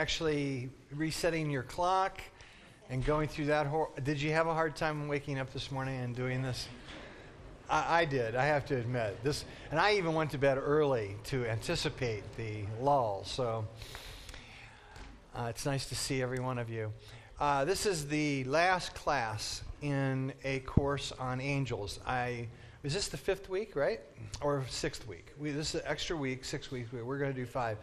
actually resetting your clock and going through that. Hor- did you have a hard time waking up this morning and doing this? I, I did. I have to admit this, and I even went to bed early to anticipate the lull. So uh, it's nice to see every one of you. Uh, this is the last class in a course on angels. I is this the fifth week, right, or sixth week? We, this is an extra week, six weeks. We're going to do five.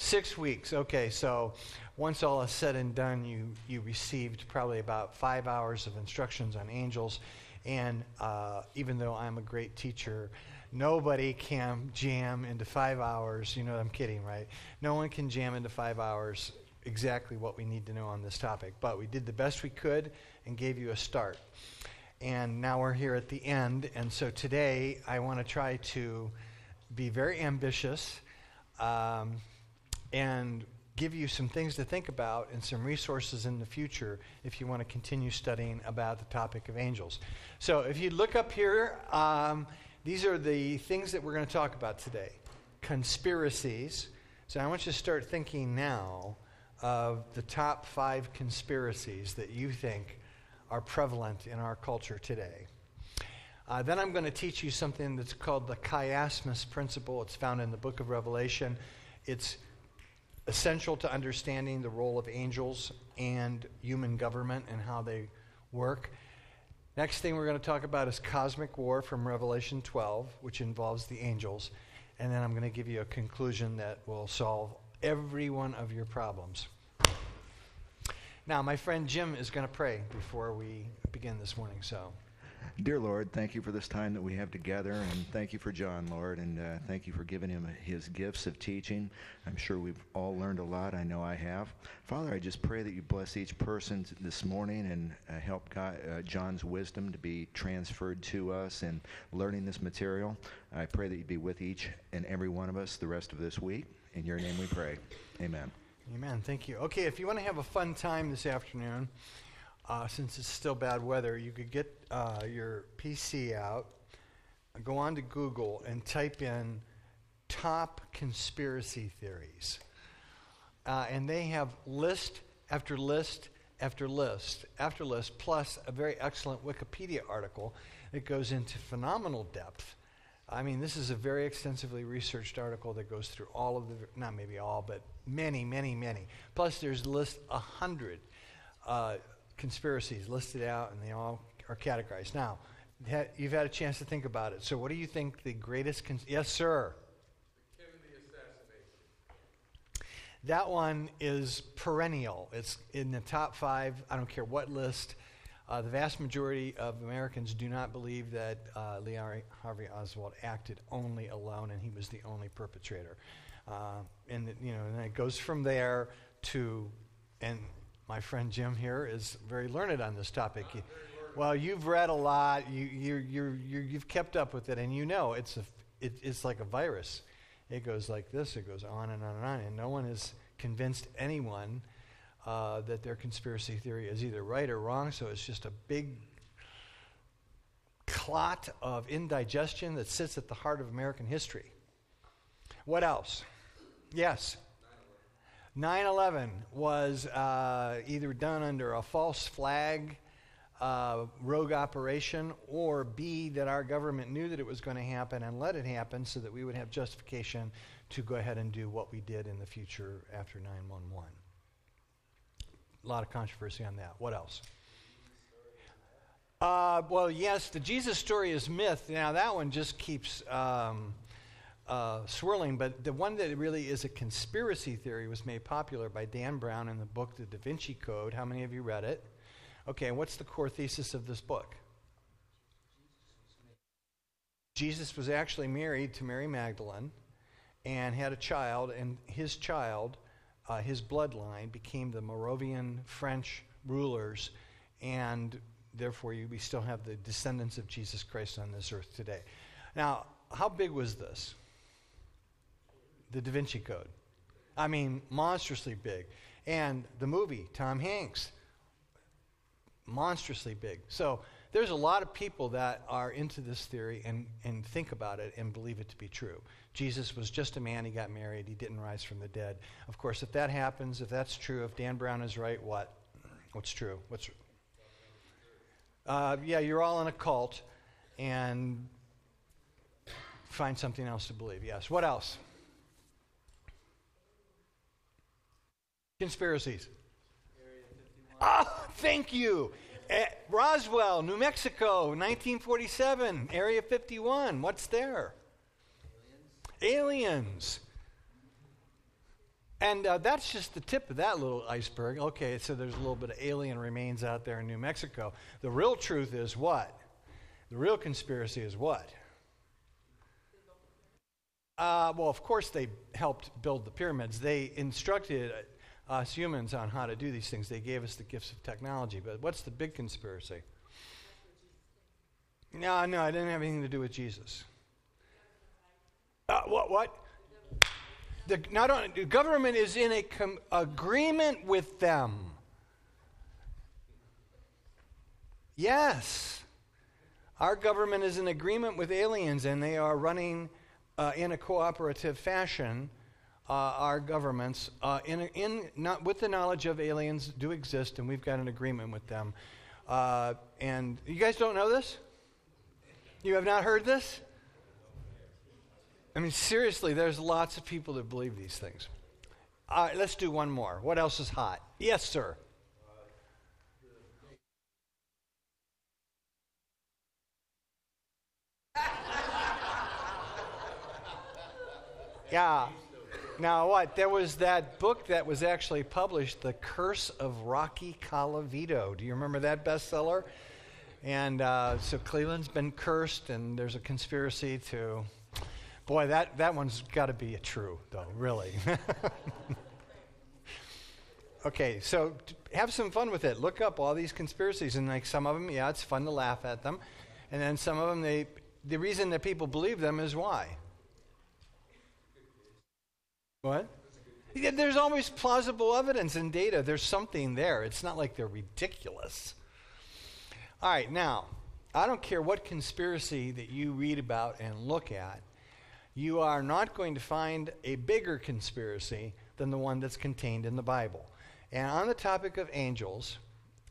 Six weeks. Okay, so once all is said and done, you you received probably about five hours of instructions on angels, and uh, even though I'm a great teacher, nobody can jam into five hours. You know, I'm kidding, right? No one can jam into five hours exactly what we need to know on this topic, but we did the best we could and gave you a start. And now we're here at the end, and so today I want to try to be very ambitious. Um, and give you some things to think about and some resources in the future if you want to continue studying about the topic of angels. So, if you look up here, um, these are the things that we're going to talk about today conspiracies. So, I want you to start thinking now of the top five conspiracies that you think are prevalent in our culture today. Uh, then I'm going to teach you something that's called the chiasmus principle. It's found in the book of Revelation. It's essential to understanding the role of angels and human government and how they work. Next thing we're going to talk about is cosmic war from Revelation 12, which involves the angels. And then I'm going to give you a conclusion that will solve every one of your problems. Now, my friend Jim is going to pray before we begin this morning, so. Dear Lord, thank you for this time that we have together, and thank you for John, Lord, and uh, thank you for giving him his gifts of teaching. I'm sure we've all learned a lot. I know I have. Father, I just pray that you bless each person this morning and uh, help God, uh, John's wisdom to be transferred to us in learning this material. I pray that you be with each and every one of us the rest of this week. In your name we pray. Amen. Amen. Thank you. Okay, if you want to have a fun time this afternoon, uh, since it's still bad weather, you could get uh, your PC out, go on to Google, and type in top conspiracy theories. Uh, and they have list after list after list after list, plus a very excellent Wikipedia article that goes into phenomenal depth. I mean, this is a very extensively researched article that goes through all of the, not maybe all, but many, many, many. Plus, there's list a hundred uh, conspiracies listed out, and they all are categorized. Now, you've had a chance to think about it. So, what do you think the greatest? Cons- yes, sir. Kennedy assassination. That one is perennial. It's in the top five. I don't care what list. Uh, the vast majority of Americans do not believe that uh, Lee Harvey Oswald acted only alone and he was the only perpetrator. Uh, and you know, and it goes from there to, and my friend Jim here is very learned on this topic. Well, you've read a lot. You, you're, you're, you have kept up with it, and you know it's a, it, it's like a virus. It goes like this. It goes on and on and on, and no one has convinced anyone uh, that their conspiracy theory is either right or wrong. So it's just a big clot of indigestion that sits at the heart of American history. What else? Yes. 9 11 was uh, either done under a false flag uh, rogue operation, or B, that our government knew that it was going to happen and let it happen so that we would have justification to go ahead and do what we did in the future after 911. A lot of controversy on that. What else? Uh, well, yes, the Jesus story is myth. Now, that one just keeps. Um, uh, swirling, but the one that really is a conspiracy theory was made popular by Dan Brown in the book The Da Vinci Code. How many of you read it? Okay, what's the core thesis of this book? Jesus was actually married to Mary Magdalene and had a child, and his child, uh, his bloodline, became the Merovingian French rulers, and therefore we still have the descendants of Jesus Christ on this earth today. Now, how big was this? The Da Vinci Code. I mean, monstrously big. And the movie, Tom Hanks, monstrously big. So there's a lot of people that are into this theory and, and think about it and believe it to be true. Jesus was just a man, he got married, he didn't rise from the dead. Of course, if that happens, if that's true, if Dan Brown is right, what? What's true? What's uh, yeah, you're all in a cult and find something else to believe. Yes. What else? Conspiracies. Oh, thank you. At Roswell, New Mexico, 1947, Area 51. What's there? Aliens. Aliens. And uh, that's just the tip of that little iceberg. Okay, so there's a little bit of alien remains out there in New Mexico. The real truth is what? The real conspiracy is what? Uh, well, of course, they helped build the pyramids. They instructed us humans on how to do these things. They gave us the gifts of technology. But what's the big conspiracy? No, no, it didn't have anything to do with Jesus. Uh, what? What? The, not only, the government is in a com- agreement with them. Yes. Our government is in agreement with aliens, and they are running uh, in a cooperative fashion uh, our governments uh, in, in not with the knowledge of aliens do exist, and we've got an agreement with them. Uh, and you guys don't know this? You have not heard this? I mean, seriously, there's lots of people that believe these things. All right, let's do one more. What else is hot? Yes, sir. yeah. Now, what? There was that book that was actually published, The Curse of Rocky Colavito. Do you remember that bestseller? And uh, so Cleveland's been cursed, and there's a conspiracy to. Boy, that, that one's got to be a true, though, really. okay, so have some fun with it. Look up all these conspiracies, and like some of them, yeah, it's fun to laugh at them. And then some of them, they, the reason that people believe them is why? What? There's always plausible evidence and data. There's something there. It's not like they're ridiculous. All right, now, I don't care what conspiracy that you read about and look at, you are not going to find a bigger conspiracy than the one that's contained in the Bible. And on the topic of angels,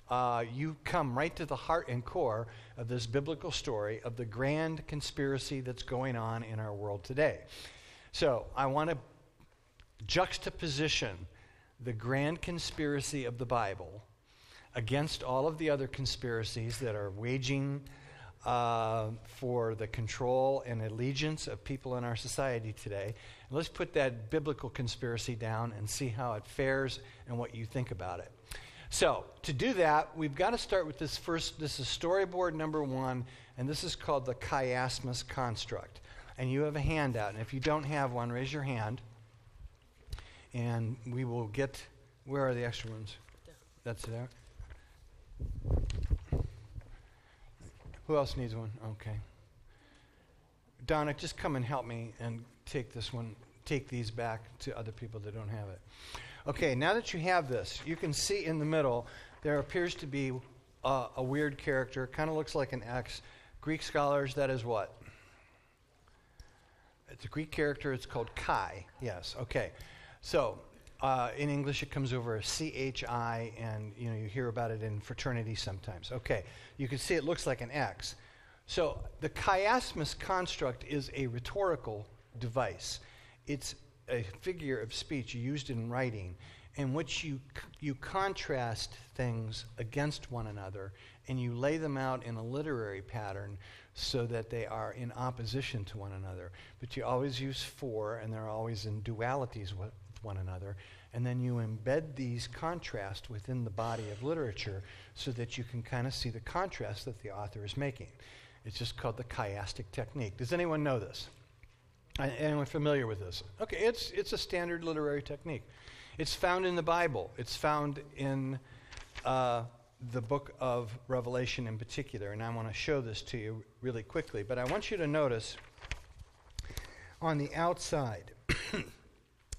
uh, you come right to the heart and core of this biblical story of the grand conspiracy that's going on in our world today. So I want to juxtaposition the grand conspiracy of the Bible against all of the other conspiracies that are waging uh, for the control and allegiance of people in our society today. And let's put that biblical conspiracy down and see how it fares and what you think about it. So, to do that, we've got to start with this first. This is storyboard number one, and this is called the chiasmus construct. And you have a handout. And if you don't have one, raise your hand and we will get. Where are the extra ones? That's it. Who else needs one? Okay. Donna, just come and help me and take this one, take these back to other people that don't have it. Okay, now that you have this, you can see in the middle there appears to be a, a weird character, kind of looks like an X. Greek scholars, that is what? It's a Greek character, it's called Chi. Yes, okay. So uh, in English, it comes over as CHI, and you know you hear about it in fraternity sometimes. Okay, you can see it looks like an X. So the chiasmus construct is a rhetorical device. It's a figure of speech used in writing in which you, you contrast things against one another and you lay them out in a literary pattern so that they are in opposition to one another. But you always use for, and they're always in dualities one another. And then you embed these contrasts within the body of literature so that you can kind of see the contrast that the author is making. It's just called the chiastic technique. Does anyone know this? Anyone familiar with this? Okay, it's, it's a standard literary technique. It's found in the Bible, it's found in uh, the book of Revelation in particular. And I want to show this to you really quickly. But I want you to notice on the outside.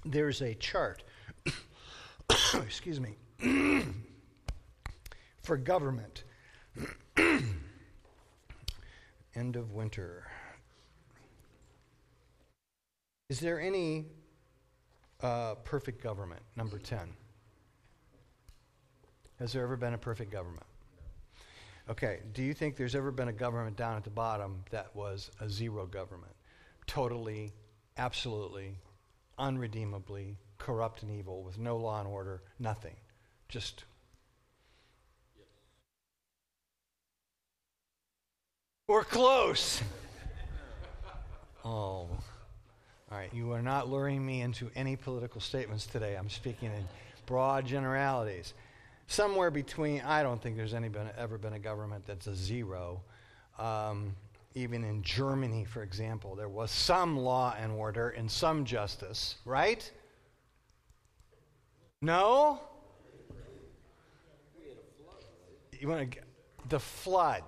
There's a chart, excuse me, for government. end of winter. Is there any uh, perfect government? Number 10. Has there ever been a perfect government? Okay, do you think there's ever been a government down at the bottom that was a zero government? Totally, absolutely, unredeemably corrupt and evil with no law and order, nothing. Just. We're close. oh. All right, you are not luring me into any political statements today. I'm speaking in broad generalities somewhere between, I don't think there's any been, ever been a government that's a zero. Um, even in Germany, for example, there was some law and order and some justice, right? No? You want to the flood.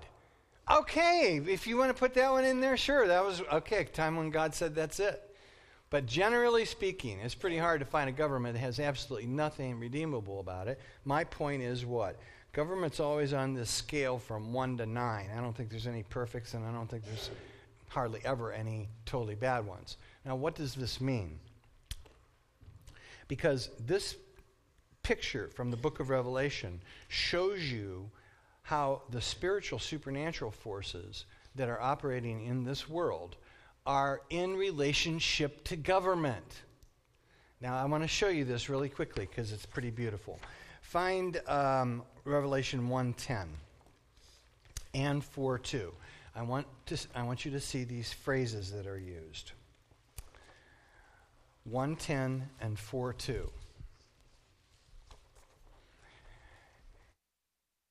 Okay, if you want to put that one in there, sure. That was okay. Time when God said that's it. But generally speaking, it's pretty hard to find a government that has absolutely nothing redeemable about it. My point is what? Government's always on this scale from one to nine. I don't think there's any perfects, and I don't think there's hardly ever any totally bad ones. Now, what does this mean? Because this picture from the book of Revelation shows you how the spiritual supernatural forces that are operating in this world are in relationship to government. Now, I want to show you this really quickly because it's pretty beautiful. Find um, Revelation 1:10 and 4:2. I want to I want you to see these phrases that are used. 1:10 and 4:2.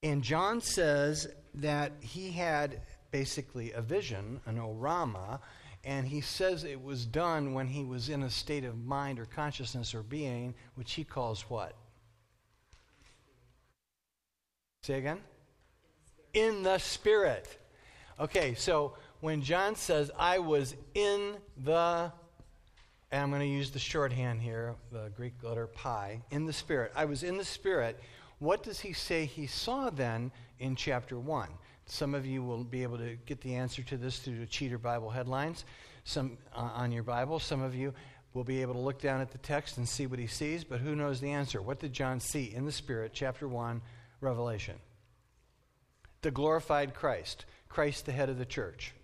And John says that he had basically a vision, an orama, and he says it was done when he was in a state of mind or consciousness or being, which he calls what? Say again? In the Spirit. Okay, so when John says, I was in the, and I'm going to use the shorthand here, the Greek letter pi, in the Spirit. I was in the Spirit. What does he say he saw then in chapter 1? Some of you will be able to get the answer to this through the Cheater Bible headlines some, uh, on your Bible. Some of you will be able to look down at the text and see what he sees, but who knows the answer? What did John see in the Spirit, chapter 1, Revelation? The glorified Christ, Christ the head of the church.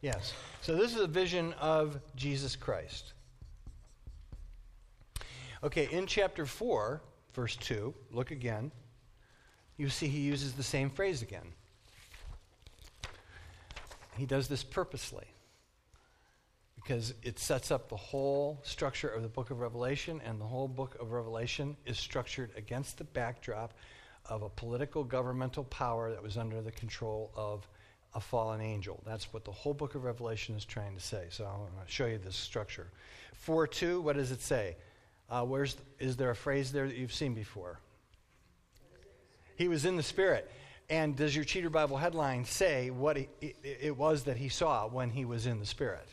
Yes. So this is a vision of Jesus Christ. Okay, in chapter 4, verse 2, look again. You see he uses the same phrase again. He does this purposely because it sets up the whole structure of the book of Revelation, and the whole book of Revelation is structured against the backdrop of a political governmental power that was under the control of a fallen angel. That's what the whole book of Revelation is trying to say. So I'm going to show you this structure. 4 2, what does it say? Uh, where's, is there a phrase there that you've seen before? He was in the Spirit. And does your Cheater Bible headline say what he, it, it was that he saw when he was in the Spirit?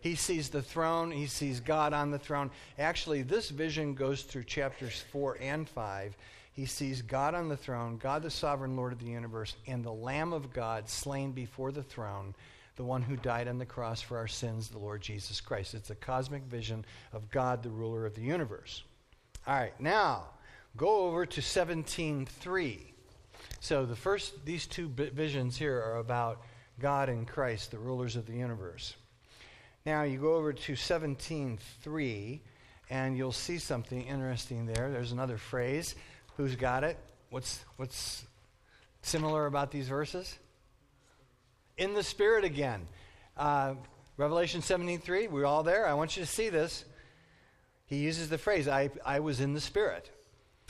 He sees the throne, he sees God on the throne. Actually, this vision goes through chapters 4 and 5. He sees God on the throne, God the sovereign Lord of the universe, and the Lamb of God slain before the throne, the one who died on the cross for our sins, the Lord Jesus Christ. It's a cosmic vision of God, the ruler of the universe. All right, now go over to 17:3. So the first these two visions here are about God and Christ, the rulers of the universe. Now you go over to 17.3 and you'll see something interesting there. There's another phrase. Who's got it? What's, what's similar about these verses? In the Spirit again. Uh, Revelation 17.3, we're all there. I want you to see this. He uses the phrase, I, I was in the Spirit.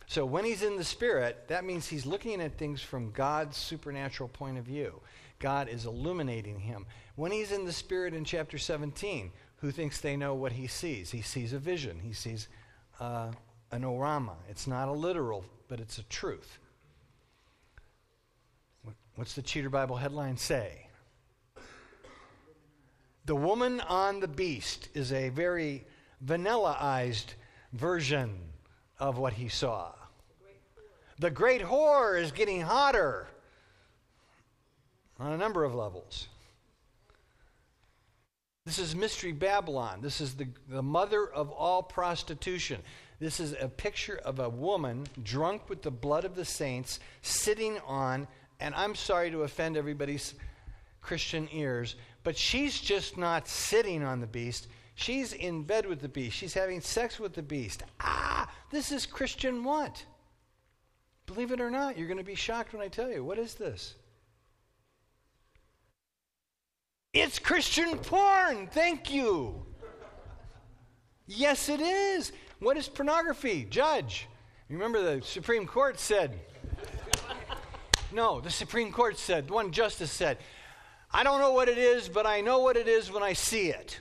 So when he's in the Spirit, that means he's looking at things from God's supernatural point of view. God is illuminating him. When he's in the Spirit in chapter 17, who thinks they know what he sees? He sees a vision, he sees uh, an orama. It's not a literal, but it's a truth. What's the Cheater Bible headline say? The woman on the beast is a very vanillaized version of what he saw. The great whore is getting hotter on a number of levels. This is Mystery Babylon. This is the, the mother of all prostitution. This is a picture of a woman drunk with the blood of the saints sitting on, and I'm sorry to offend everybody's Christian ears, but she's just not sitting on the beast. She's in bed with the beast. She's having sex with the beast. Ah, this is Christian what? Believe it or not, you're going to be shocked when I tell you. What is this? It's Christian porn. Thank you. Yes, it is. What is pornography? Judge. Remember, the Supreme Court said, no, the Supreme Court said, one justice said, I don't know what it is, but I know what it is when I see it.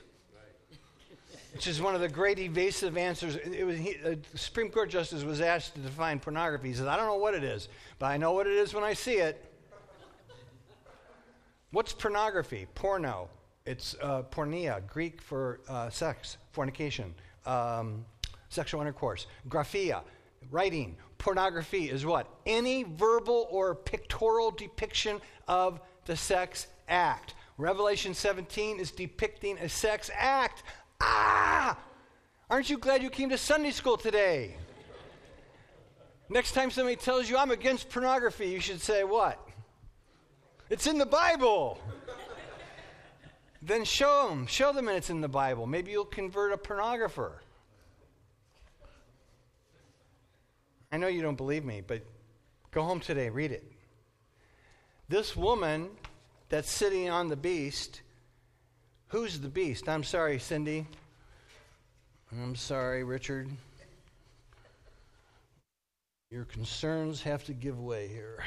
Which is one of the great evasive answers. It was, he, a Supreme Court justice was asked to define pornography. He says, I don't know what it is, but I know what it is when I see it. What's pornography? Porno. It's uh, porneia, Greek for uh, sex, fornication, um, sexual intercourse. Graphia, writing. Pornography is what? Any verbal or pictorial depiction of the sex act. Revelation 17 is depicting a sex act. Ah! Aren't you glad you came to Sunday school today? Next time somebody tells you I'm against pornography, you should say, What? It's in the Bible. then show them. Show them it's in the Bible. Maybe you'll convert a pornographer. I know you don't believe me, but go home today, read it. This woman that's sitting on the beast, who's the beast? I'm sorry, Cindy. I'm sorry, Richard. Your concerns have to give way here.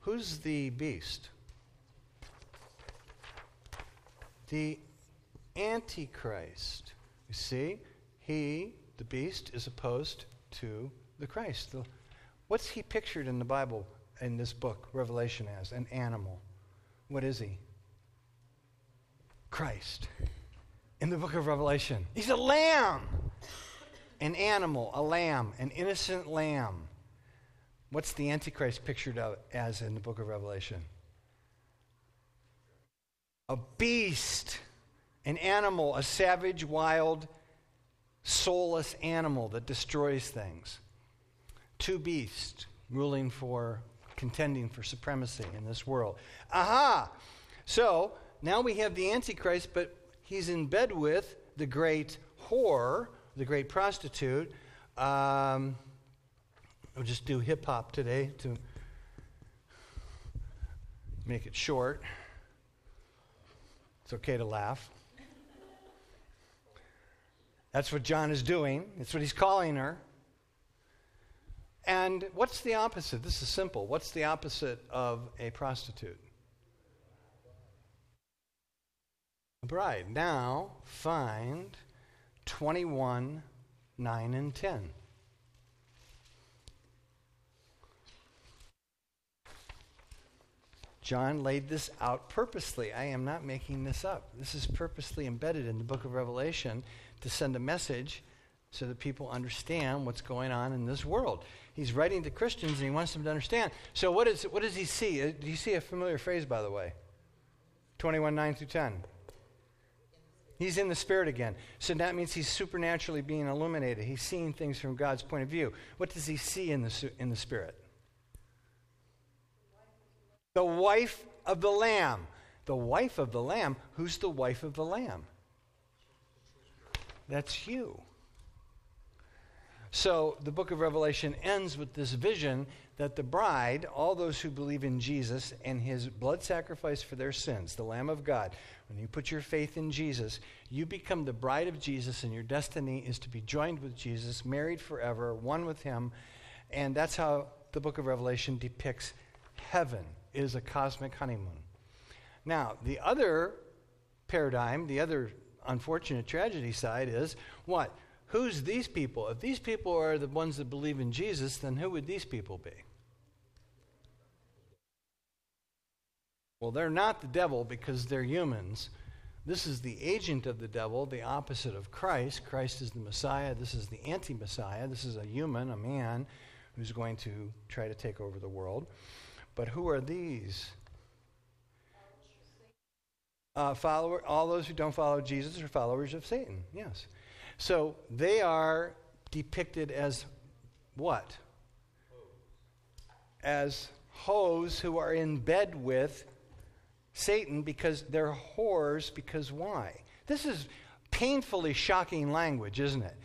Who's the beast? The Antichrist. You see, he, the beast, is opposed to the Christ. The, what's he pictured in the Bible, in this book, Revelation, as? An animal. What is he? Christ. In the book of Revelation, he's a lamb. An animal, a lamb, an innocent lamb. What's the Antichrist pictured as in the book of Revelation? A beast, an animal, a savage, wild, soulless animal that destroys things. Two beasts ruling for, contending for supremacy in this world. Aha! So now we have the Antichrist, but he's in bed with the great whore, the great prostitute. Um, We'll just do hip hop today to make it short. It's okay to laugh. That's what John is doing. That's what he's calling her. And what's the opposite? This is simple. What's the opposite of a prostitute? A bride. Now find 21, 9, and 10. John laid this out purposely. I am not making this up. This is purposely embedded in the book of Revelation to send a message so that people understand what's going on in this world. He's writing to Christians and he wants them to understand. So, what, is, what does he see? Uh, do you see a familiar phrase, by the way? 21 9 through 10. He's in the Spirit again. So that means he's supernaturally being illuminated. He's seeing things from God's point of view. What does he see in the, in the Spirit? The wife of the Lamb. The wife of the Lamb. Who's the wife of the Lamb? That's you. So the book of Revelation ends with this vision that the bride, all those who believe in Jesus and his blood sacrifice for their sins, the Lamb of God, when you put your faith in Jesus, you become the bride of Jesus, and your destiny is to be joined with Jesus, married forever, one with him. And that's how the book of Revelation depicts heaven is a cosmic honeymoon. Now, the other paradigm, the other unfortunate tragedy side is what? Who's these people? If these people are the ones that believe in Jesus, then who would these people be? Well, they're not the devil because they're humans. This is the agent of the devil, the opposite of Christ. Christ is the Messiah. This is the anti Messiah. This is a human, a man, who's going to try to take over the world. But who are these? Uh, follower, all those who don't follow Jesus are followers of Satan, yes. So they are depicted as what? As hoes who are in bed with Satan because they're whores, because why? This is painfully shocking language, isn't it?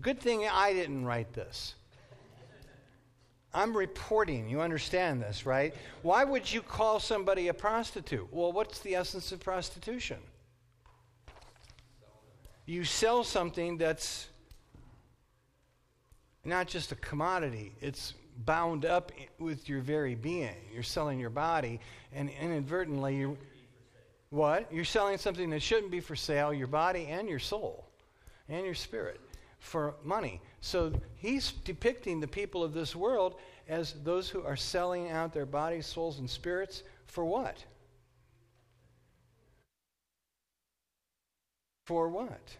Good thing I didn't write this. I'm reporting. You understand this, right? Why would you call somebody a prostitute? Well, what's the essence of prostitution? You sell something that's not just a commodity, it's bound up with your very being. You're selling your body, and inadvertently, you. What? You're selling something that shouldn't be for sale your body and your soul and your spirit for money. So he's depicting the people of this world as those who are selling out their bodies, souls, and spirits for what? For what?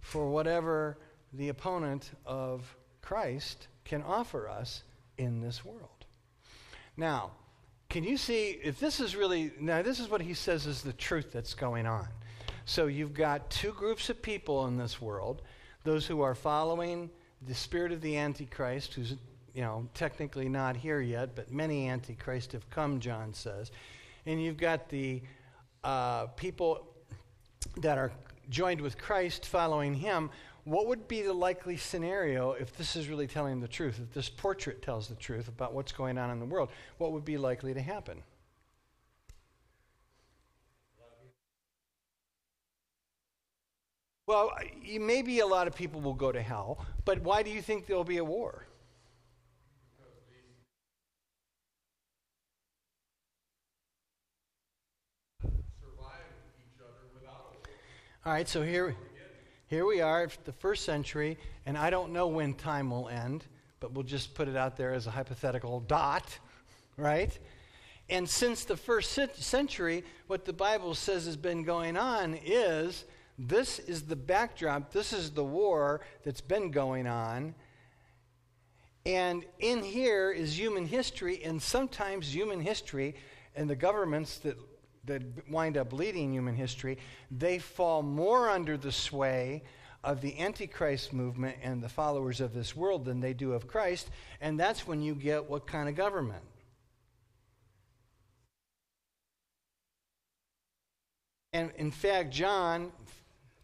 For whatever the opponent of Christ can offer us in this world. Now, can you see if this is really, now this is what he says is the truth that's going on. So you've got two groups of people in this world those who are following the spirit of the Antichrist, who's you know technically not here yet, but many Antichrists have come, John says, and you've got the uh, people that are joined with Christ, following Him. What would be the likely scenario if this is really telling the truth? If this portrait tells the truth about what's going on in the world, what would be likely to happen? Well, maybe a lot of people will go to hell, but why do you think there'll be a war? All right, so here, here we are, the first century, and I don't know when time will end, but we'll just put it out there as a hypothetical dot, right? And since the first century, what the Bible says has been going on is this is the backdrop, this is the war that's been going on. And in here is human history, and sometimes human history and the governments that, that wind up leading human history, they fall more under the sway of the Antichrist movement and the followers of this world than they do of Christ. And that's when you get what kind of government? And in fact, John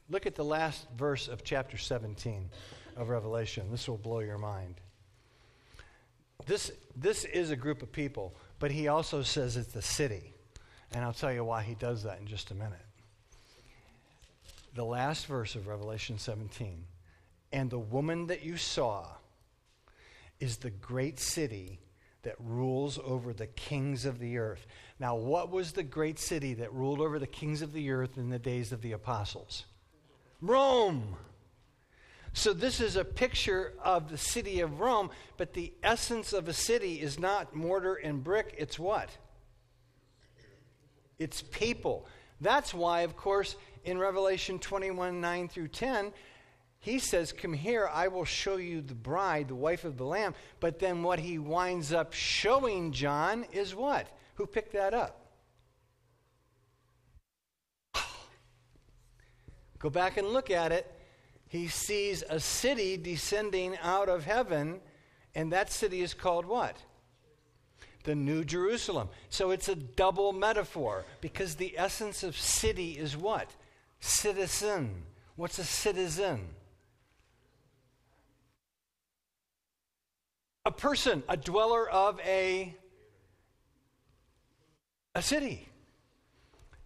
Look at the last verse of chapter 17 of Revelation. This will blow your mind. This, this is a group of people, but he also says it's a city. And I'll tell you why he does that in just a minute. The last verse of Revelation 17. And the woman that you saw is the great city that rules over the kings of the earth. Now, what was the great city that ruled over the kings of the earth in the days of the apostles? Rome. So, this is a picture of the city of Rome, but the essence of a city is not mortar and brick, it's what? It's people. That's why, of course, in Revelation 21 9 through 10, he says, Come here, I will show you the bride, the wife of the Lamb. But then what he winds up showing John is what? Who picked that up? Go back and look at it. He sees a city descending out of heaven, and that city is called what? The New Jerusalem. So it's a double metaphor because the essence of city is what? Citizen. What's a citizen? A person, a dweller of a, a city.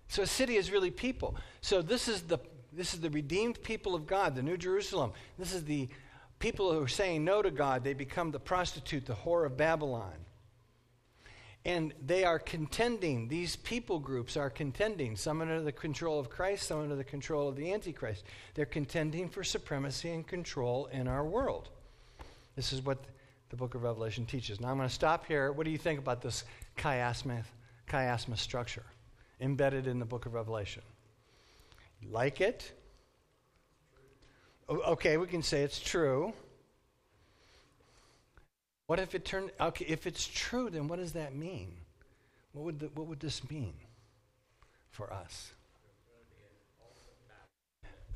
So a city is really people. So this is the this is the redeemed people of God, the New Jerusalem. This is the people who are saying no to God. They become the prostitute, the whore of Babylon. And they are contending, these people groups are contending, some under the control of Christ, some under the control of the Antichrist. They're contending for supremacy and control in our world. This is what the book of Revelation teaches. Now I'm going to stop here. What do you think about this chiasma, chiasma structure embedded in the book of Revelation? Like it? Okay, we can say it's true. What if it turned okay, if it's true, then what does that mean? What would the, what would this mean? for us.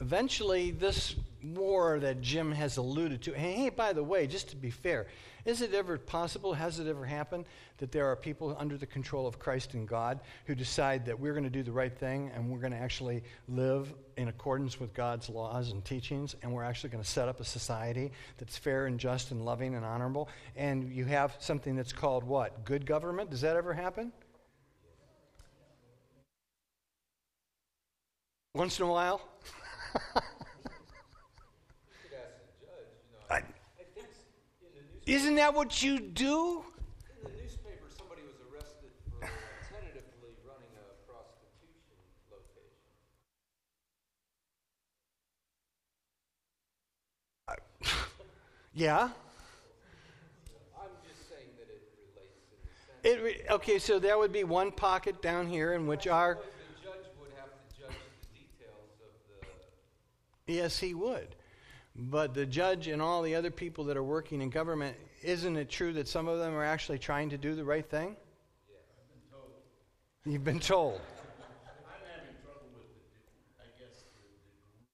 Eventually, this war that Jim has alluded to, and hey, by the way, just to be fair, is it ever possible, has it ever happened, that there are people under the control of Christ and God who decide that we're going to do the right thing and we're going to actually live in accordance with God's laws and teachings and we're actually going to set up a society that's fair and just and loving and honorable? And you have something that's called what? Good government? Does that ever happen? Once in a while? Isn't that what you do? In the newspaper, somebody was arrested for tentatively running a prostitution location. Yeah. Saying that it okay, so that would be one pocket down here in which our. But the judge would have to judge the details of the. Yes, he would. But the judge and all the other people that are working in government, isn't it true that some of them are actually trying to do the right thing? Yes, yeah, I've been told. You've been told. I'm having trouble with the, I guess, the, the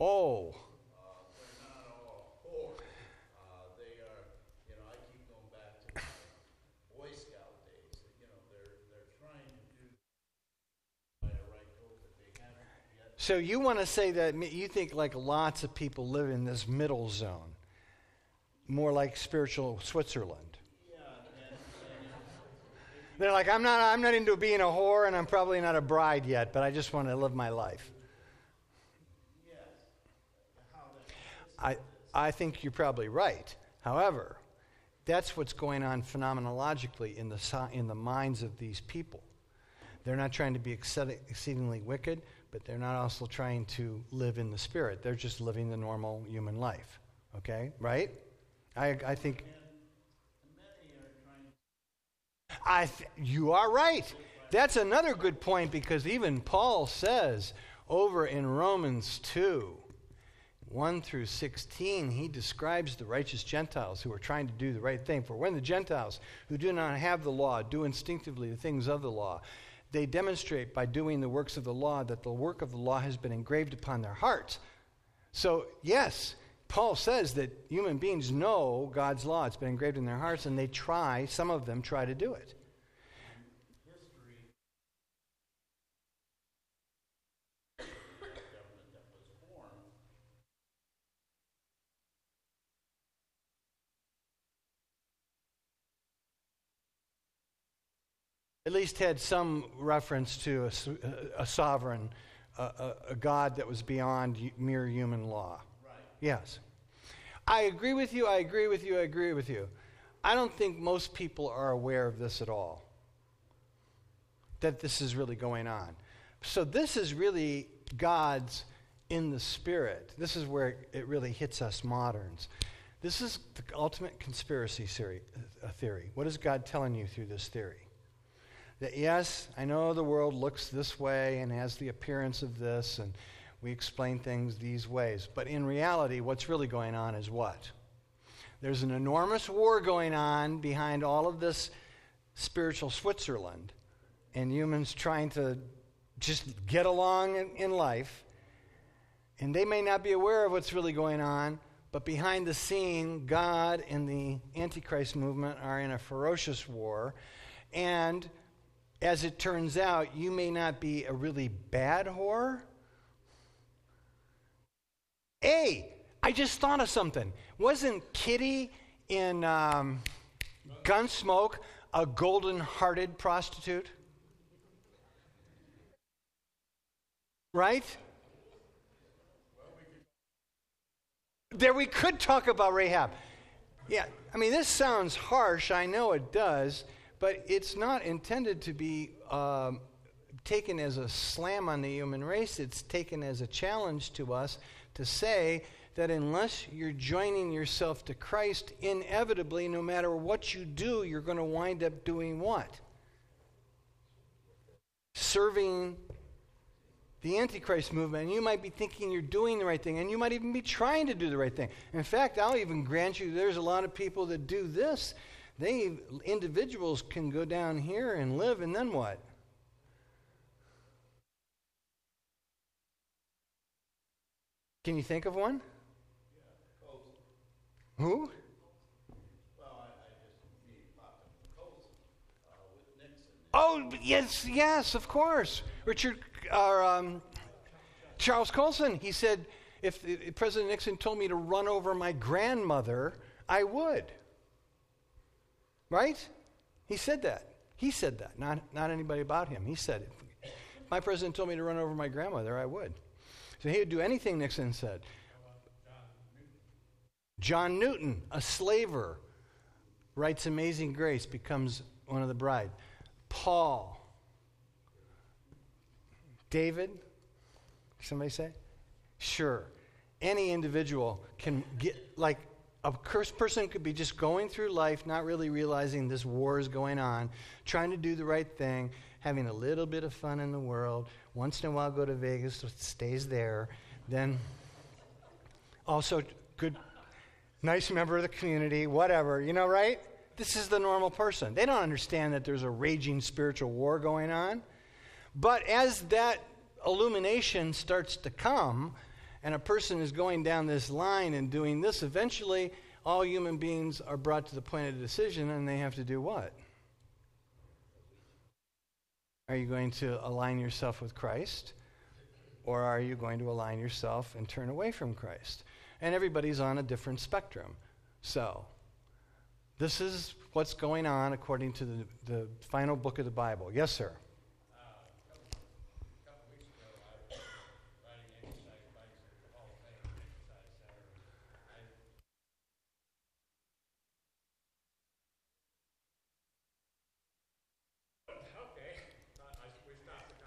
Oh, they're not all poor. Uh, they are, you know, I keep going back to my Boy Scout days. You know, they're they're trying to do by a right code, but they haven't yet. So you want to say that you think like lots of people live in this middle zone, more like spiritual Switzerland. They're like, I'm not, I'm not into being a whore, and I'm probably not a bride yet, but I just want to live my life. I, I think you're probably right. However, that's what's going on phenomenologically in the, in the minds of these people. They're not trying to be exceedingly wicked, but they're not also trying to live in the spirit. They're just living the normal human life. Okay? Right? I, I think. I th- you are right. That's another good point because even Paul says over in Romans 2 1 through 16, he describes the righteous Gentiles who are trying to do the right thing. For when the Gentiles who do not have the law do instinctively the things of the law, they demonstrate by doing the works of the law that the work of the law has been engraved upon their hearts. So, yes, Paul says that human beings know God's law. It's been engraved in their hearts, and they try, some of them try to do it. history government that was formed At least had some reference to a sovereign, a, a, a God that was beyond mere human law. right Yes. I agree with you, I agree with you, I agree with you. I don't think most people are aware of this at all. That this is really going on. So, this is really God's in the spirit. This is where it really hits us moderns. This is the ultimate conspiracy uh, theory. What is God telling you through this theory? That yes, I know the world looks this way and has the appearance of this, and we explain things these ways. But in reality, what's really going on is what? There's an enormous war going on behind all of this spiritual Switzerland, and humans trying to just get along in, life. And they may not be aware of what's really going on, but behind the scene, God and the Antichrist movement are in a ferocious war. And as it turns out, you may not be a really bad whore. Hey, I just thought of something. Wasn't Kitty in um, Gunsmoke a golden hearted prostitute? Right? There we could talk about Rahab. Yeah, I mean, this sounds harsh. I know it does, but it's not intended to be um, taken as a slam on the human race. It's taken as a challenge to us to say that unless you're joining yourself to Christ, inevitably, no matter what you do, you're going to wind up doing what? Serving the Antichrist movement, and you might be thinking you're doing the right thing, and you might even be trying to do the right thing. In fact, I'll even grant you there's a lot of people that do this. They, individuals can go down here and live, and then what? Can you think of one? Who? Oh, yes, yes, of course. Richard, or um, Charles Colson, he said, if, if President Nixon told me to run over my grandmother, I would. Right? He said that. He said that, not, not anybody about him. He said it. My president told me to run over my grandmother, I would. So he would do anything Nixon said. John Newton, a slaver, writes Amazing Grace, becomes one of the bride. Paul. David? Somebody say? Sure. Any individual can get, like, a cursed person could be just going through life, not really realizing this war is going on, trying to do the right thing, having a little bit of fun in the world. Once in a while, go to Vegas, so stays there. Then, also, good, nice member of the community, whatever, you know, right? This is the normal person. They don't understand that there's a raging spiritual war going on. But as that illumination starts to come, and a person is going down this line and doing this, eventually all human beings are brought to the point of decision and they have to do what? Are you going to align yourself with Christ? Or are you going to align yourself and turn away from Christ? And everybody's on a different spectrum. So, this is what's going on according to the, the final book of the Bible. Yes, sir.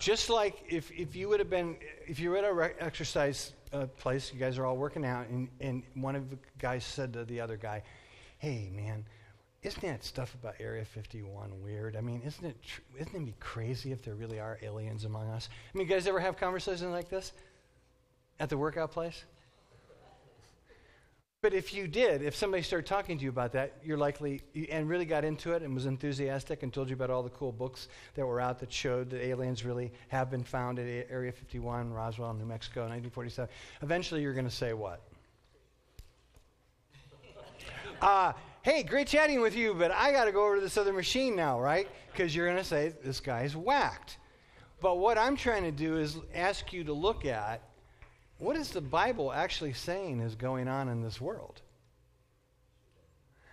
Just like if, if you would have been, if you were at a re- exercise uh, place, you guys are all working out, and, and one of the guys said to the other guy, Hey, man, isn't that stuff about Area 51 weird? I mean, isn't it, tr- isn't it be crazy if there really are aliens among us? I mean, you guys ever have conversations like this at the workout place? But if you did, if somebody started talking to you about that, you're likely, and really got into it and was enthusiastic and told you about all the cool books that were out that showed that aliens really have been found at Area 51, Roswell, New Mexico, 1947, eventually you're going to say what? Uh, hey, great chatting with you, but I got to go over to this other machine now, right? Because you're going to say, this guy's whacked. But what I'm trying to do is ask you to look at what is the Bible actually saying is going on in this world?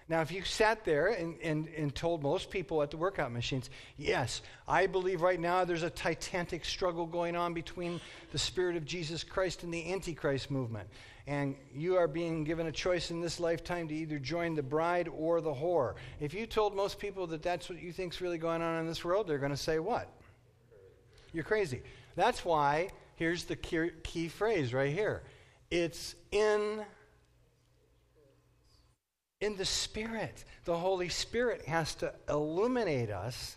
Now, if you sat there and, and, and told most people at the workout machines, yes, I believe right now there's a titanic struggle going on between the Spirit of Jesus Christ and the Antichrist movement. And you are being given a choice in this lifetime to either join the bride or the whore. If you told most people that that's what you think is really going on in this world, they're going to say what? You're crazy. That's why here's the key, key phrase right here. It's in in the spirit. The holy spirit has to illuminate us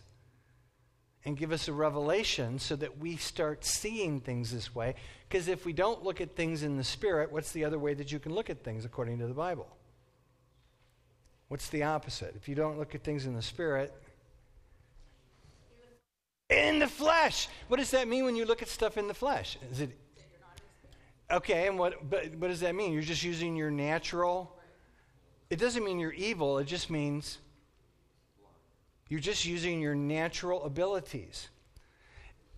and give us a revelation so that we start seeing things this way. Because if we don't look at things in the spirit what's the other way that you can look at things according to the bible? What's the opposite? If you don't look at things in the spirit in the flesh. What does that mean when you look at stuff in the flesh? Is it okay? And what? But what does that mean? You're just using your natural. It doesn't mean you're evil. It just means you're just using your natural abilities.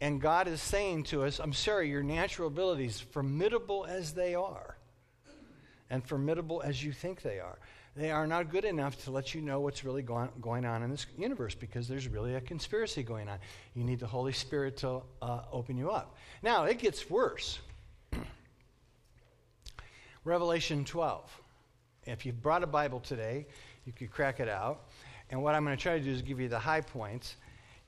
And God is saying to us, I'm sorry, your natural abilities, formidable as they are, and formidable as you think they are, they are not good enough to let you know what's really going, on in this universe because there's really a conspiracy going on. You need the Holy Spirit to uh, open you up. Now, it gets worse. Revelation 12. If you've brought a Bible today, you could crack it out. And what I'm going to try to do is give you the high points.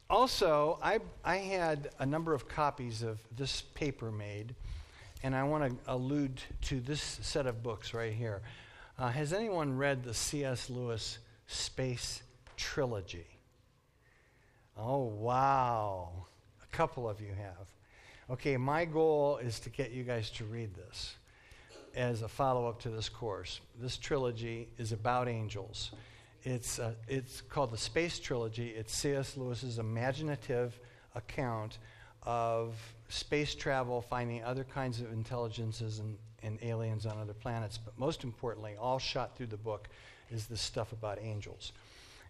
Also, I, I had a number of copies of this paper made, and I want to allude to this set of books right here. Uh, has anyone read the C.S. Lewis Space Trilogy? Oh, wow. A couple of you have. Okay, my goal is to get you guys to read this as a follow up to this course. This trilogy is about angels. It's, uh, it's called the Space Trilogy. It's C.S. Lewis's imaginative account of space travel, finding other kinds of intelligences and, and aliens on other planets. But most importantly, all shot through the book is this stuff about angels.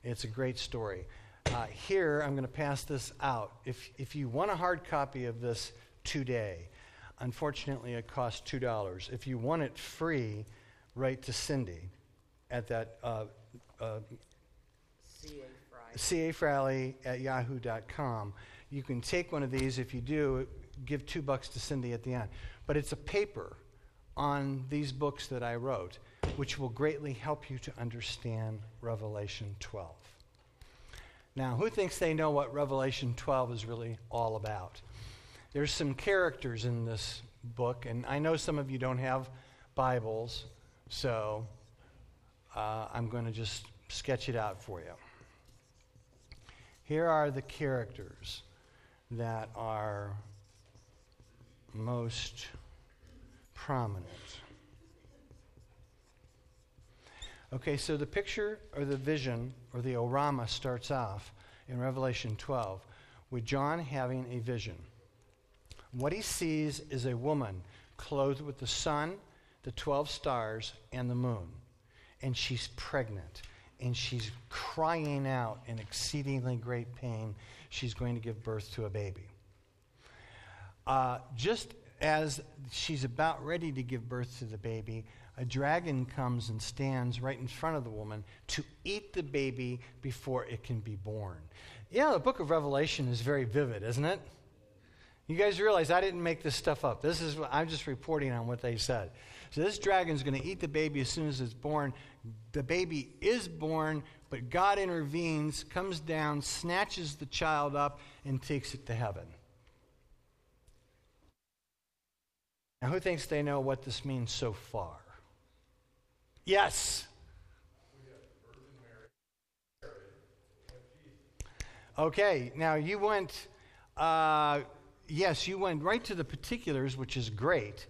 It's a great story. Uh, here, I'm going to pass this out. If, if you want a hard copy of this today, unfortunately, it costs $2. If you want it free, write to Cindy at that uh, uh, cafrally at yahoo.com. You can take one of these. If you do, give two bucks to Cindy at the end. But it's a paper on these books that I wrote, which will greatly help you to understand Revelation 12. Now, who thinks they know what Revelation 12 is really all about? There's some characters in this book, and I know some of you don't have Bibles, so uh, I'm going to just sketch it out for you. Here are the characters that are most prominent. Okay, so the picture or the vision or the orama starts off in Revelation 12 with John having a vision. What he sees is a woman clothed with the sun, the 12 stars, and the moon. And she's pregnant. And she's crying out in exceedingly great pain. She's going to give birth to a baby. Uh, just as she's about ready to give birth to the baby, a dragon comes and stands right in front of the woman to eat the baby before it can be born. Yeah, the book of Revelation is very vivid, isn't it? You guys realize I didn't make this stuff up. This is I'm just reporting on what they said. So this dragon's going to eat the baby as soon as it's born. The baby is born, but God intervenes, comes down, snatches the child up, and takes it to heaven. Now, who thinks they know what this means so far? Yes. Okay, now you went, uh, yes, you went right to the particulars, which is great.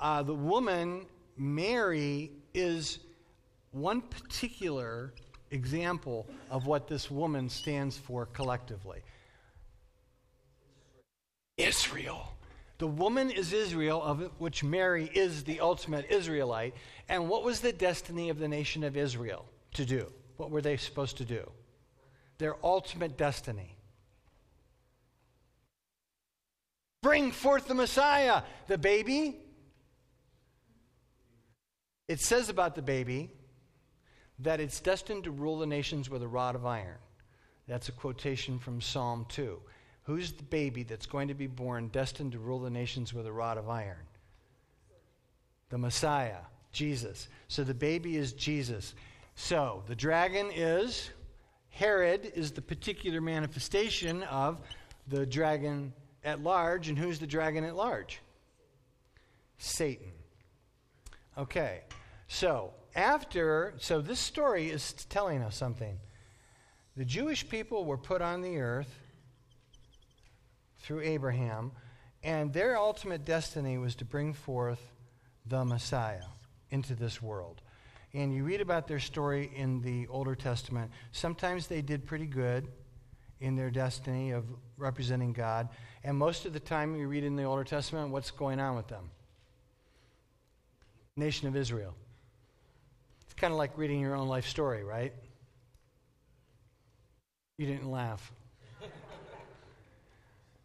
Uh, the woman, Mary, is one particular example of what this woman stands for collectively Israel. The woman is Israel, of which Mary is the ultimate Israelite. And what was the destiny of the nation of Israel to do? What were they supposed to do? Their ultimate destiny. Bring forth the Messiah, the baby. It says about the baby that it's destined to rule the nations with a rod of iron. That's a quotation from Psalm 2. Who's the baby that's going to be born, destined to rule the nations with a rod of iron? The Messiah, Jesus. So the baby is Jesus. So the dragon is, Herod is the particular manifestation of the dragon at large. And who's the dragon at large? Satan. Okay. So after, so this story is telling us something. The Jewish people were put on the earth through Abraham, and their ultimate destiny was to bring forth the Messiah into this world. And you read about their story in the Older Testament. Sometimes they did pretty good in their destiny of representing God. And most of the time, you read in the Older Testament what's going on with them. Nation of Israel. It's kind of like reading your own life story, right? You didn't laugh.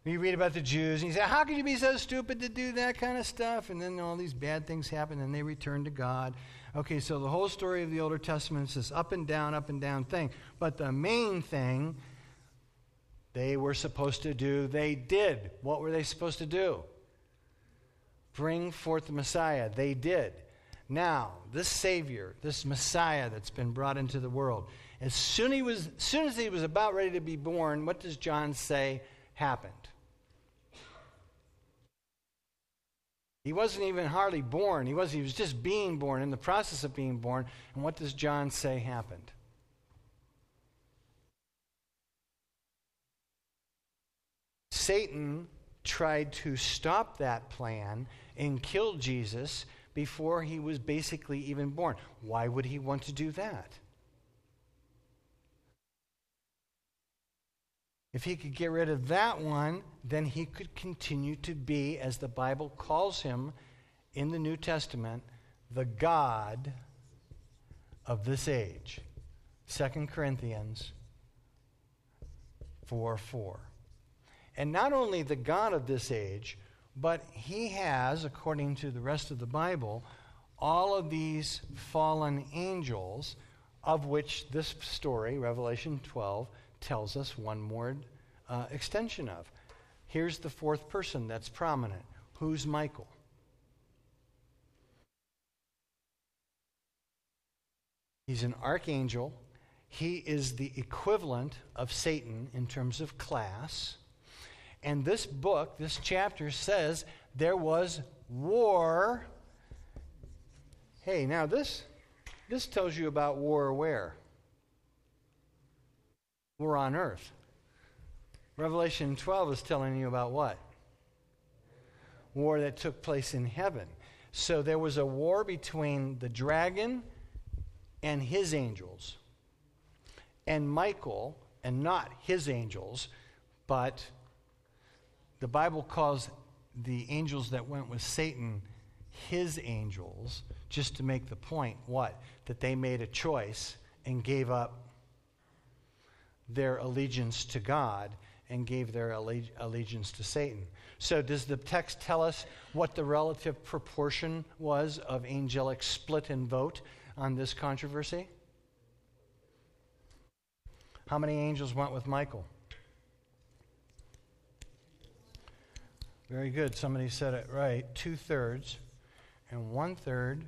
You read about the Jews, and you say, How could you be so stupid to do that kind of stuff? And then all these bad things happen, and they return to God. Okay, so the whole story of the Older Testament is this up and down, up and down thing. But the main thing they were supposed to do, they did. What were they supposed to do? Bring forth the Messiah. They did. Now, this Savior, this Messiah that's been brought into the world, as soon, he was, as soon as he was about ready to be born, what does John say happened? He wasn't even hardly born. He was, he was just being born, in the process of being born. And what does John say happened? Satan tried to stop that plan and kill Jesus before he was basically even born. Why would he want to do that? If he could get rid of that one, then he could continue to be, as the Bible calls him in the New Testament, the God of this age. 2 Corinthians 4 4. And not only the God of this age, but he has, according to the rest of the Bible, all of these fallen angels, of which this story, Revelation 12, tells us one more uh, extension of. Here's the fourth person that's prominent. Who's Michael? He's an archangel. He is the equivalent of Satan in terms of class. And this book, this chapter says there was war. Hey, now this this tells you about war where? War on earth. Revelation 12 is telling you about what? War that took place in heaven. So there was a war between the dragon and his angels, and Michael, and not his angels, but the Bible calls the angels that went with Satan his angels, just to make the point what? That they made a choice and gave up their allegiance to God and gave their allegiance to Satan. So, does the text tell us what the relative proportion was of angelic split and vote on this controversy? How many angels went with Michael? Very good. Somebody said it right. Two thirds. And one third.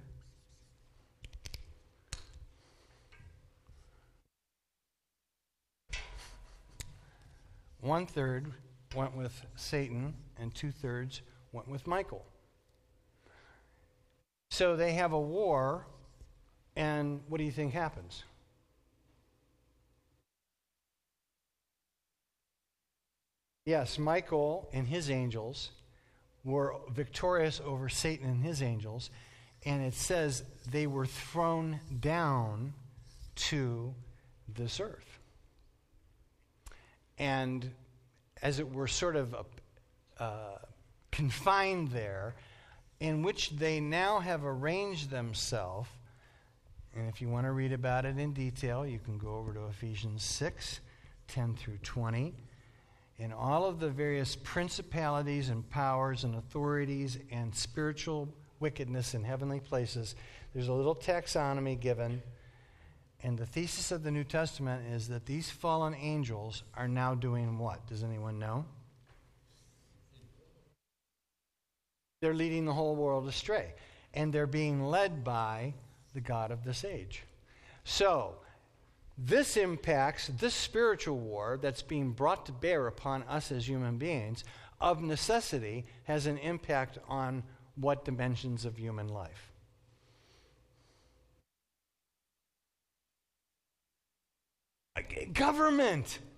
One third went with Satan, and two thirds went with Michael. So they have a war and what do you think happens? Yes, Michael and his angels were victorious over Satan and his angels, and it says they were thrown down to this earth. And as it were, sort of uh, confined there, in which they now have arranged themselves and if you want to read about it in detail, you can go over to Ephesians 6 10 through 20. In all of the various principalities and powers and authorities and spiritual wickedness in heavenly places, there's a little taxonomy given. And the thesis of the New Testament is that these fallen angels are now doing what? Does anyone know? They're leading the whole world astray. And they're being led by the God of this age. So, this impacts this spiritual war that's being brought to bear upon us as human beings, of necessity, has an impact on what dimensions of human life? Government.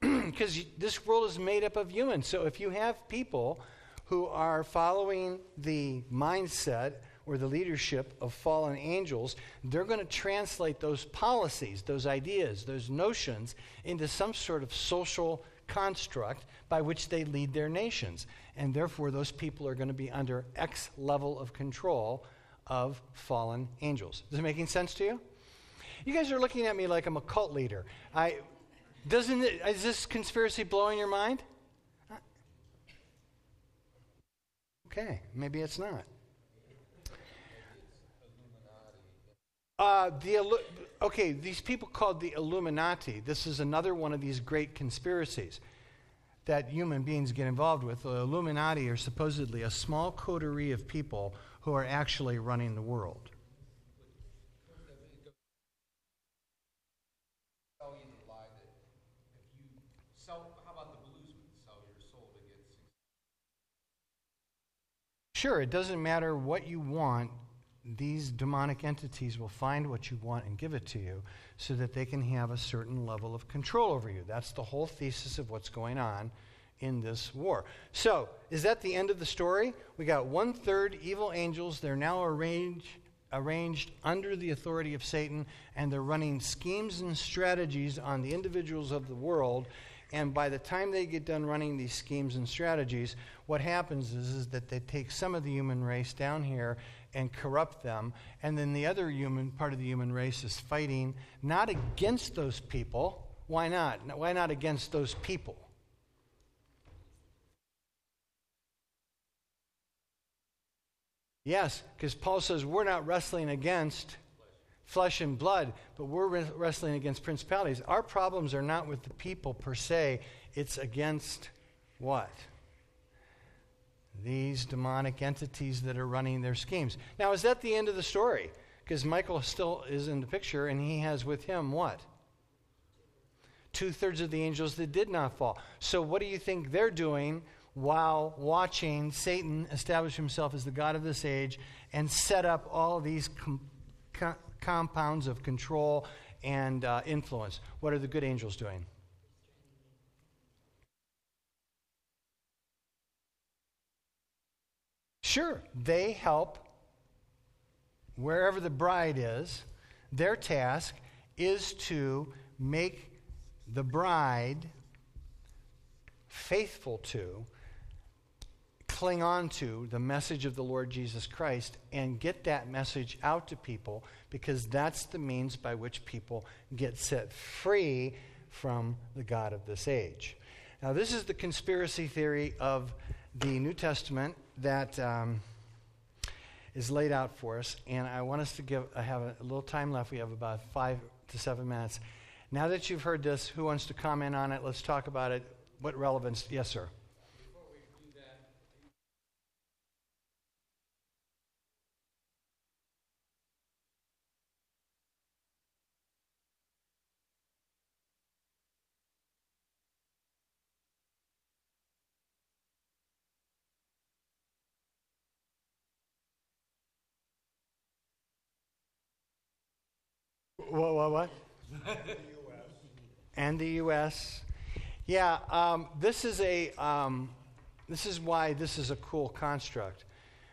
Because this world is made up of humans. So if you have people who are following the mindset or the leadership of fallen angels, they're going to translate those policies, those ideas, those notions into some sort of social construct by which they lead their nations. And therefore, those people are going to be under X level of control of fallen angels. Is it making sense to you? You guys are looking at me like I'm a cult leader. I, doesn't it, is this conspiracy blowing your mind? Okay, maybe it's not. Uh, the, okay, these people called the Illuminati, this is another one of these great conspiracies that human beings get involved with. The Illuminati are supposedly a small coterie of people who are actually running the world. Sure, it doesn't matter what you want these demonic entities will find what you want and give it to you so that they can have a certain level of control over you. That's the whole thesis of what's going on in this war. So, is that the end of the story? We got one third evil angels. They're now arranged, arranged under the authority of Satan, and they're running schemes and strategies on the individuals of the world. And by the time they get done running these schemes and strategies, what happens is, is that they take some of the human race down here and corrupt them. And then the other human part of the human race is fighting not against those people. Why not? Why not against those people? Yes, because Paul says we're not wrestling against flesh and blood, but we're wrestling against principalities. Our problems are not with the people per se, it's against what? These demonic entities that are running their schemes. Now, is that the end of the story? Because Michael still is in the picture, and he has with him what? Two thirds of the angels that did not fall. So, what do you think they're doing while watching Satan establish himself as the God of this age and set up all these com- com- compounds of control and uh, influence. What are the good angels doing? Sure, they help wherever the bride is. Their task is to make the bride faithful to cling on to the message of the Lord Jesus Christ and get that message out to people because that's the means by which people get set free from the God of this age. Now, this is the conspiracy theory of the New Testament that um, is laid out for us, and I want us to give. I have a little time left. We have about five to seven minutes. Now that you've heard this, who wants to comment on it? Let's talk about it. What relevance? Yes, sir. What, what, what? and the U.S. Yeah, um, this is a. Um, this is why this is a cool construct,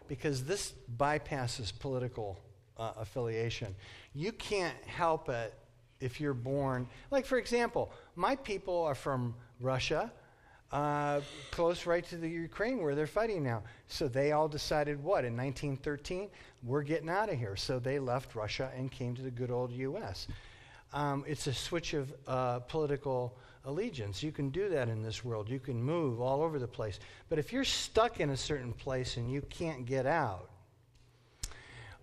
because this bypasses political uh, affiliation. You can't help it if you're born. Like for example, my people are from Russia, uh, close right to the Ukraine where they're fighting now. So they all decided what in 1913 we're getting out of here. So they left Russia and came to the good old U.S. Um, it's a switch of uh, political allegiance. You can do that in this world. You can move all over the place. But if you're stuck in a certain place and you can't get out,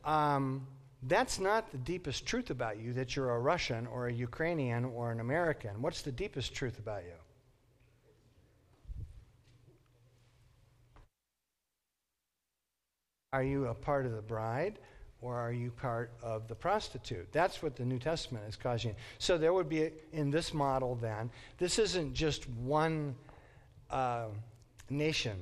um, that's not the deepest truth about you that you're a Russian or a Ukrainian or an American. What's the deepest truth about you? Are you a part of the bride or are you part of the prostitute? That's what the New Testament is causing. So there would be, in this model then, this isn't just one uh, nation.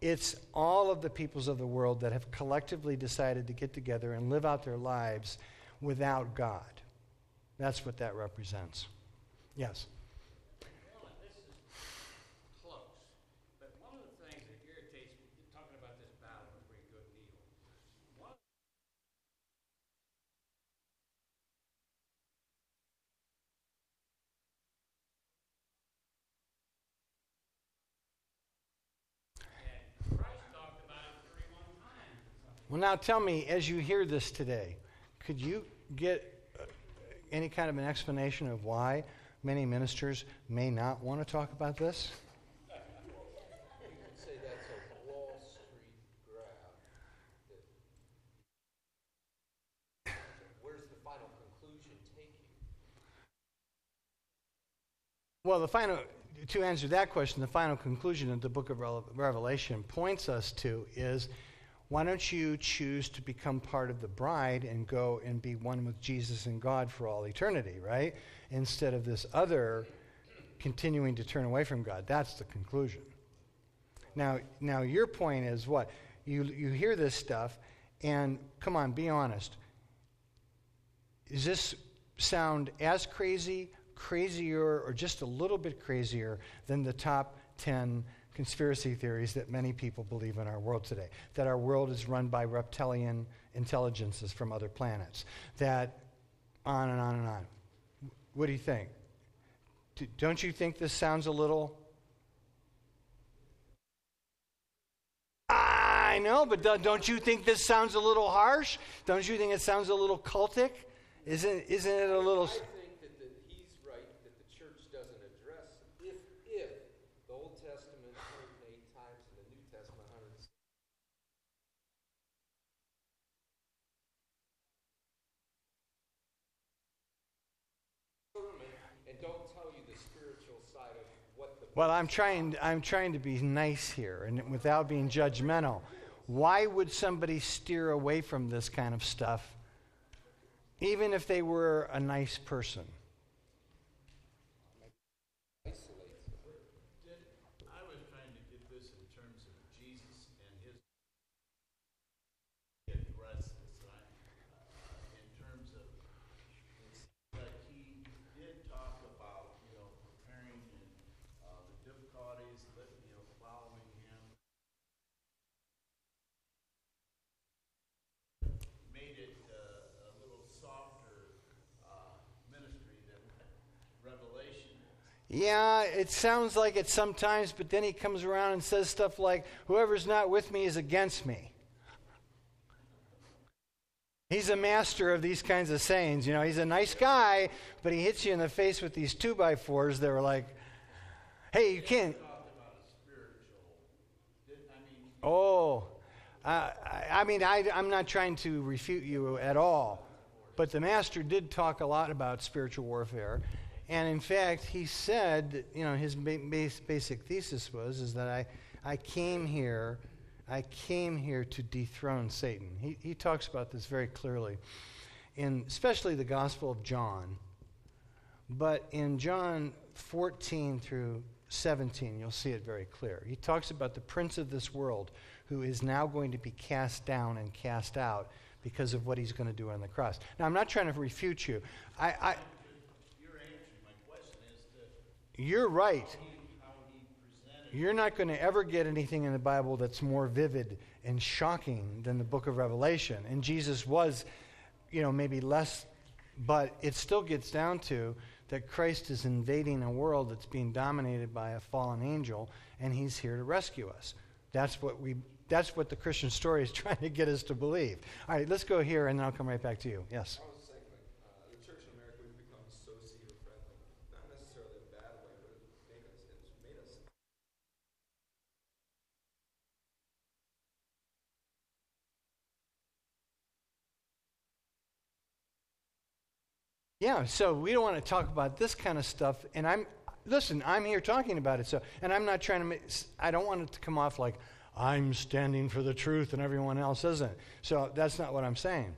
It's all of the peoples of the world that have collectively decided to get together and live out their lives without God. That's what that represents. Yes. Well, now tell me, as you hear this today, could you get uh, any kind of an explanation of why many ministers may not want to talk about this? Well, the final, to answer that question, the final conclusion that the book of Revelation points us to is why don't you choose to become part of the bride and go and be one with Jesus and God for all eternity, right? Instead of this other continuing to turn away from God. That's the conclusion. Now, now your point is what? You, you hear this stuff, and come on, be honest. Does this sound as crazy, crazier, or just a little bit crazier than the top 10 conspiracy theories that many people believe in our world today. That our world is run by reptilian intelligences from other planets. That on and on and on. What do you think? Don't you think this sounds a little. I know, but do- don't you think this sounds a little harsh? Don't you think it sounds a little cultic? Isn't, isn't it a little. I think that the, he's right that the church doesn't address if if the Old Testament 108 times and the New Testament 106. And don't tell you the spiritual side of what the Well, I'm trying, I'm trying to be nice here and without being judgmental. Why would somebody steer away from this kind of stuff, even if they were a nice person? isolates. Did, I was trying to get this in terms of Jesus and his he addressed this, I, uh, in terms of, it seems like he did talk about, you know, preparing and, uh, the difficulties, that, you know, following him. Made it, uh, a little softer, uh, ministry than Revelation is. Yeah, it sounds like it sometimes, but then he comes around and says stuff like, Whoever's not with me is against me. He's a master of these kinds of sayings. You know, he's a nice guy, but he hits you in the face with these two by fours that are like, Hey, you can't. talked about a spiritual, did, I mean, Oh, uh, I, I mean, I, I'm not trying to refute you at all, but the master did talk a lot about spiritual warfare, and in fact, he said, you know, his basic thesis was is that I, I came here, I came here to dethrone Satan. He, he talks about this very clearly, in especially the Gospel of John, but in John 14 through 17, you'll see it very clear. He talks about the prince of this world who is now going to be cast down and cast out because of what he's going to do on the cross. Now, I'm not trying to refute you. I, I, you're answering my question as to you're right. You're not going to ever get anything in the Bible that's more vivid and shocking than the book of Revelation. And Jesus was, you know, maybe less, but it still gets down to that Christ is invading a world that's being dominated by a fallen angel, and he's here to rescue us. That's what we. That's what the Christian story is trying to get us to believe. All right, let's go here, and then I'll come right back to you. Yes. I was saying, like, uh, the church in America, we've become so seeker friendly. Not necessarily in a bad way, but it's made us, it's made us Yeah, so we don't want to talk about this kind of stuff. And I'm, listen, I'm here talking about it. So, and I'm not trying to make, I don't want it to come off like I'm standing for the truth and everyone else isn't. So that's not what I'm saying.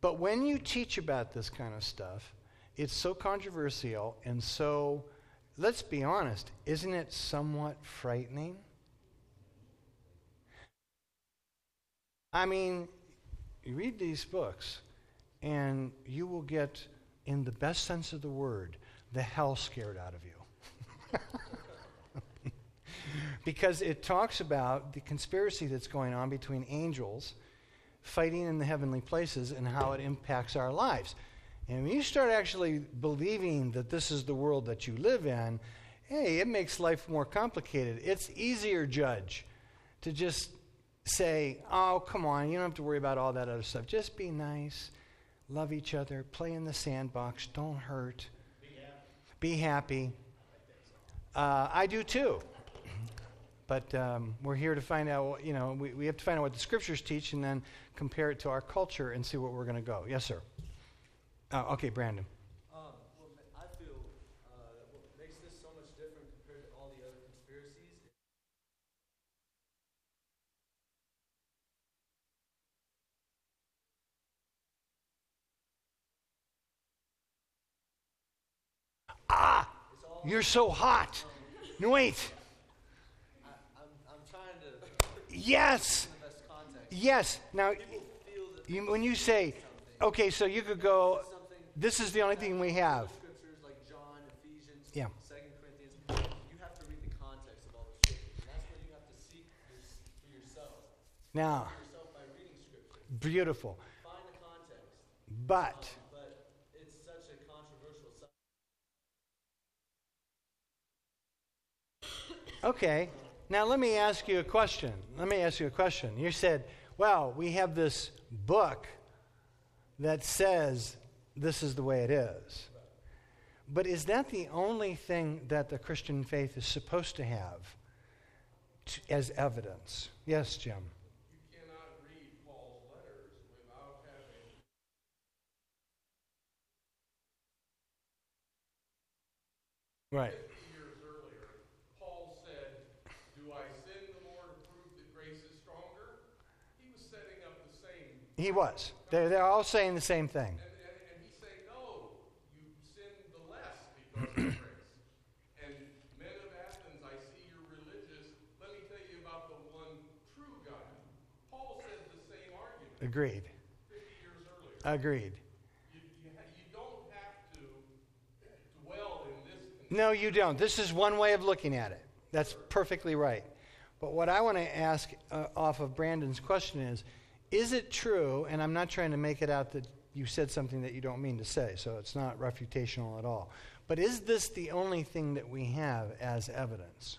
But when you teach about this kind of stuff, it's so controversial and so, let's be honest, isn't it somewhat frightening? I mean, you read these books, and you will get, in the best sense of the word, the hell scared out of you. because it talks about the conspiracy that's going on between angels fighting in the heavenly places and how it impacts our lives. And when you start actually believing that this is the world that you live in, hey, it makes life more complicated. It's easier, Judge, to just say, oh, come on, you don't have to worry about all that other stuff. Just be nice, love each other, play in the sandbox, don't hurt, be happy. Uh, I do too. But um, we're here to find out, you know, we, we have to find out what the scriptures teach and then compare it to our culture and see what we're going to go. Yes, sir. Uh, okay, Brandon. ah, you're so hot. No, wait. I, am trying to. Yes. Yes. Now, you, when you say, okay, so you could go, this is the only thing we have. Yeah. John, Ephesians. Now, beautiful. But. Okay. Now let me ask you a question. Let me ask you a question. You said, well, we have this book that says this is the way it is. But is that the only thing that the Christian faith is supposed to have t- as evidence? Yes, Jim. You cannot read Paul's letters without having Right. 50 years earlier, Paul said, Do I sin the more to prove that grace is stronger? He was setting up the same. He was. They're, they're all saying the same thing. And, and, and he's saying, No, you sin the less because of grace. And men of Athens, I see you're religious. Let me tell you about the one true God. Paul said the same argument Agreed. 50 years earlier. Agreed. You, you, you don't have to dwell in this. No, you don't. This is one way of looking at it. That's perfectly right. But what I want to ask uh, off of Brandon's question is Is it true, and I'm not trying to make it out that you said something that you don't mean to say, so it's not refutational at all, but is this the only thing that we have as evidence?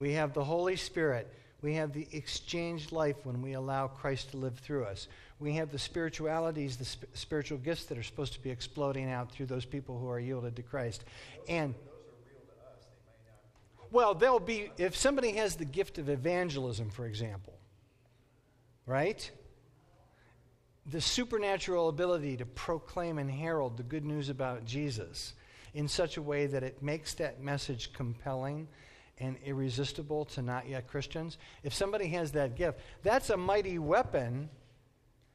We have the Holy Spirit. We have the exchanged life when we allow Christ to live through us. We have the spiritualities, the sp- spiritual gifts that are supposed to be exploding out through those people who are yielded to Christ. And well, there'll be if somebody has the gift of evangelism, for example, right? The supernatural ability to proclaim and herald the good news about Jesus in such a way that it makes that message compelling and irresistible to not yet Christians. If somebody has that gift, that's a mighty weapon,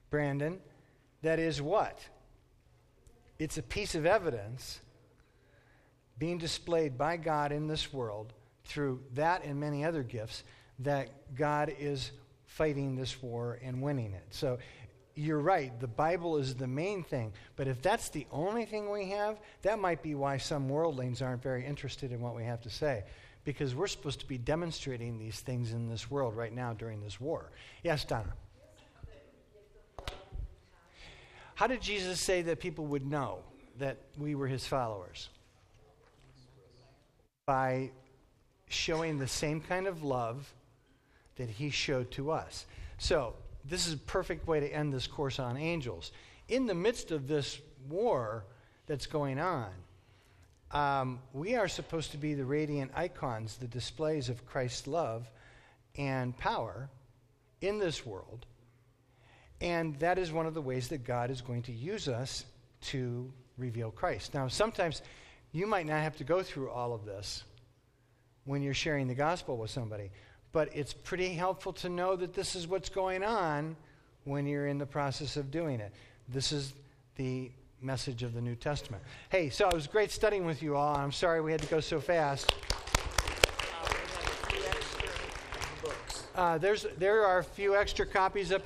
Brandon, that is what? It's a piece of evidence being displayed by God in this world through that and many other gifts that God is fighting this war and winning it. So you're right, the Bible is the main thing. But if that's the only thing we have, that might be why some worldlings aren't very interested in what we have to say. Because we're supposed to be demonstrating these things in this world right now during this war. Yes, Donna. How did Jesus say that people would know that we were his followers? By showing the same kind of love that he showed to us. So, this is a perfect way to end this course on angels. In the midst of this war that's going on, um, we are supposed to be the radiant icons, the displays of Christ's love and power in this world. And that is one of the ways that God is going to use us to reveal Christ. Now, sometimes you might not have to go through all of this when you're sharing the gospel with somebody, but it's pretty helpful to know that this is what's going on when you're in the process of doing it. This is the message of the New Testament. Hey, so it was great studying with you all. I'm sorry we had to go so fast. Uh, there's, there are a few extra copies up here.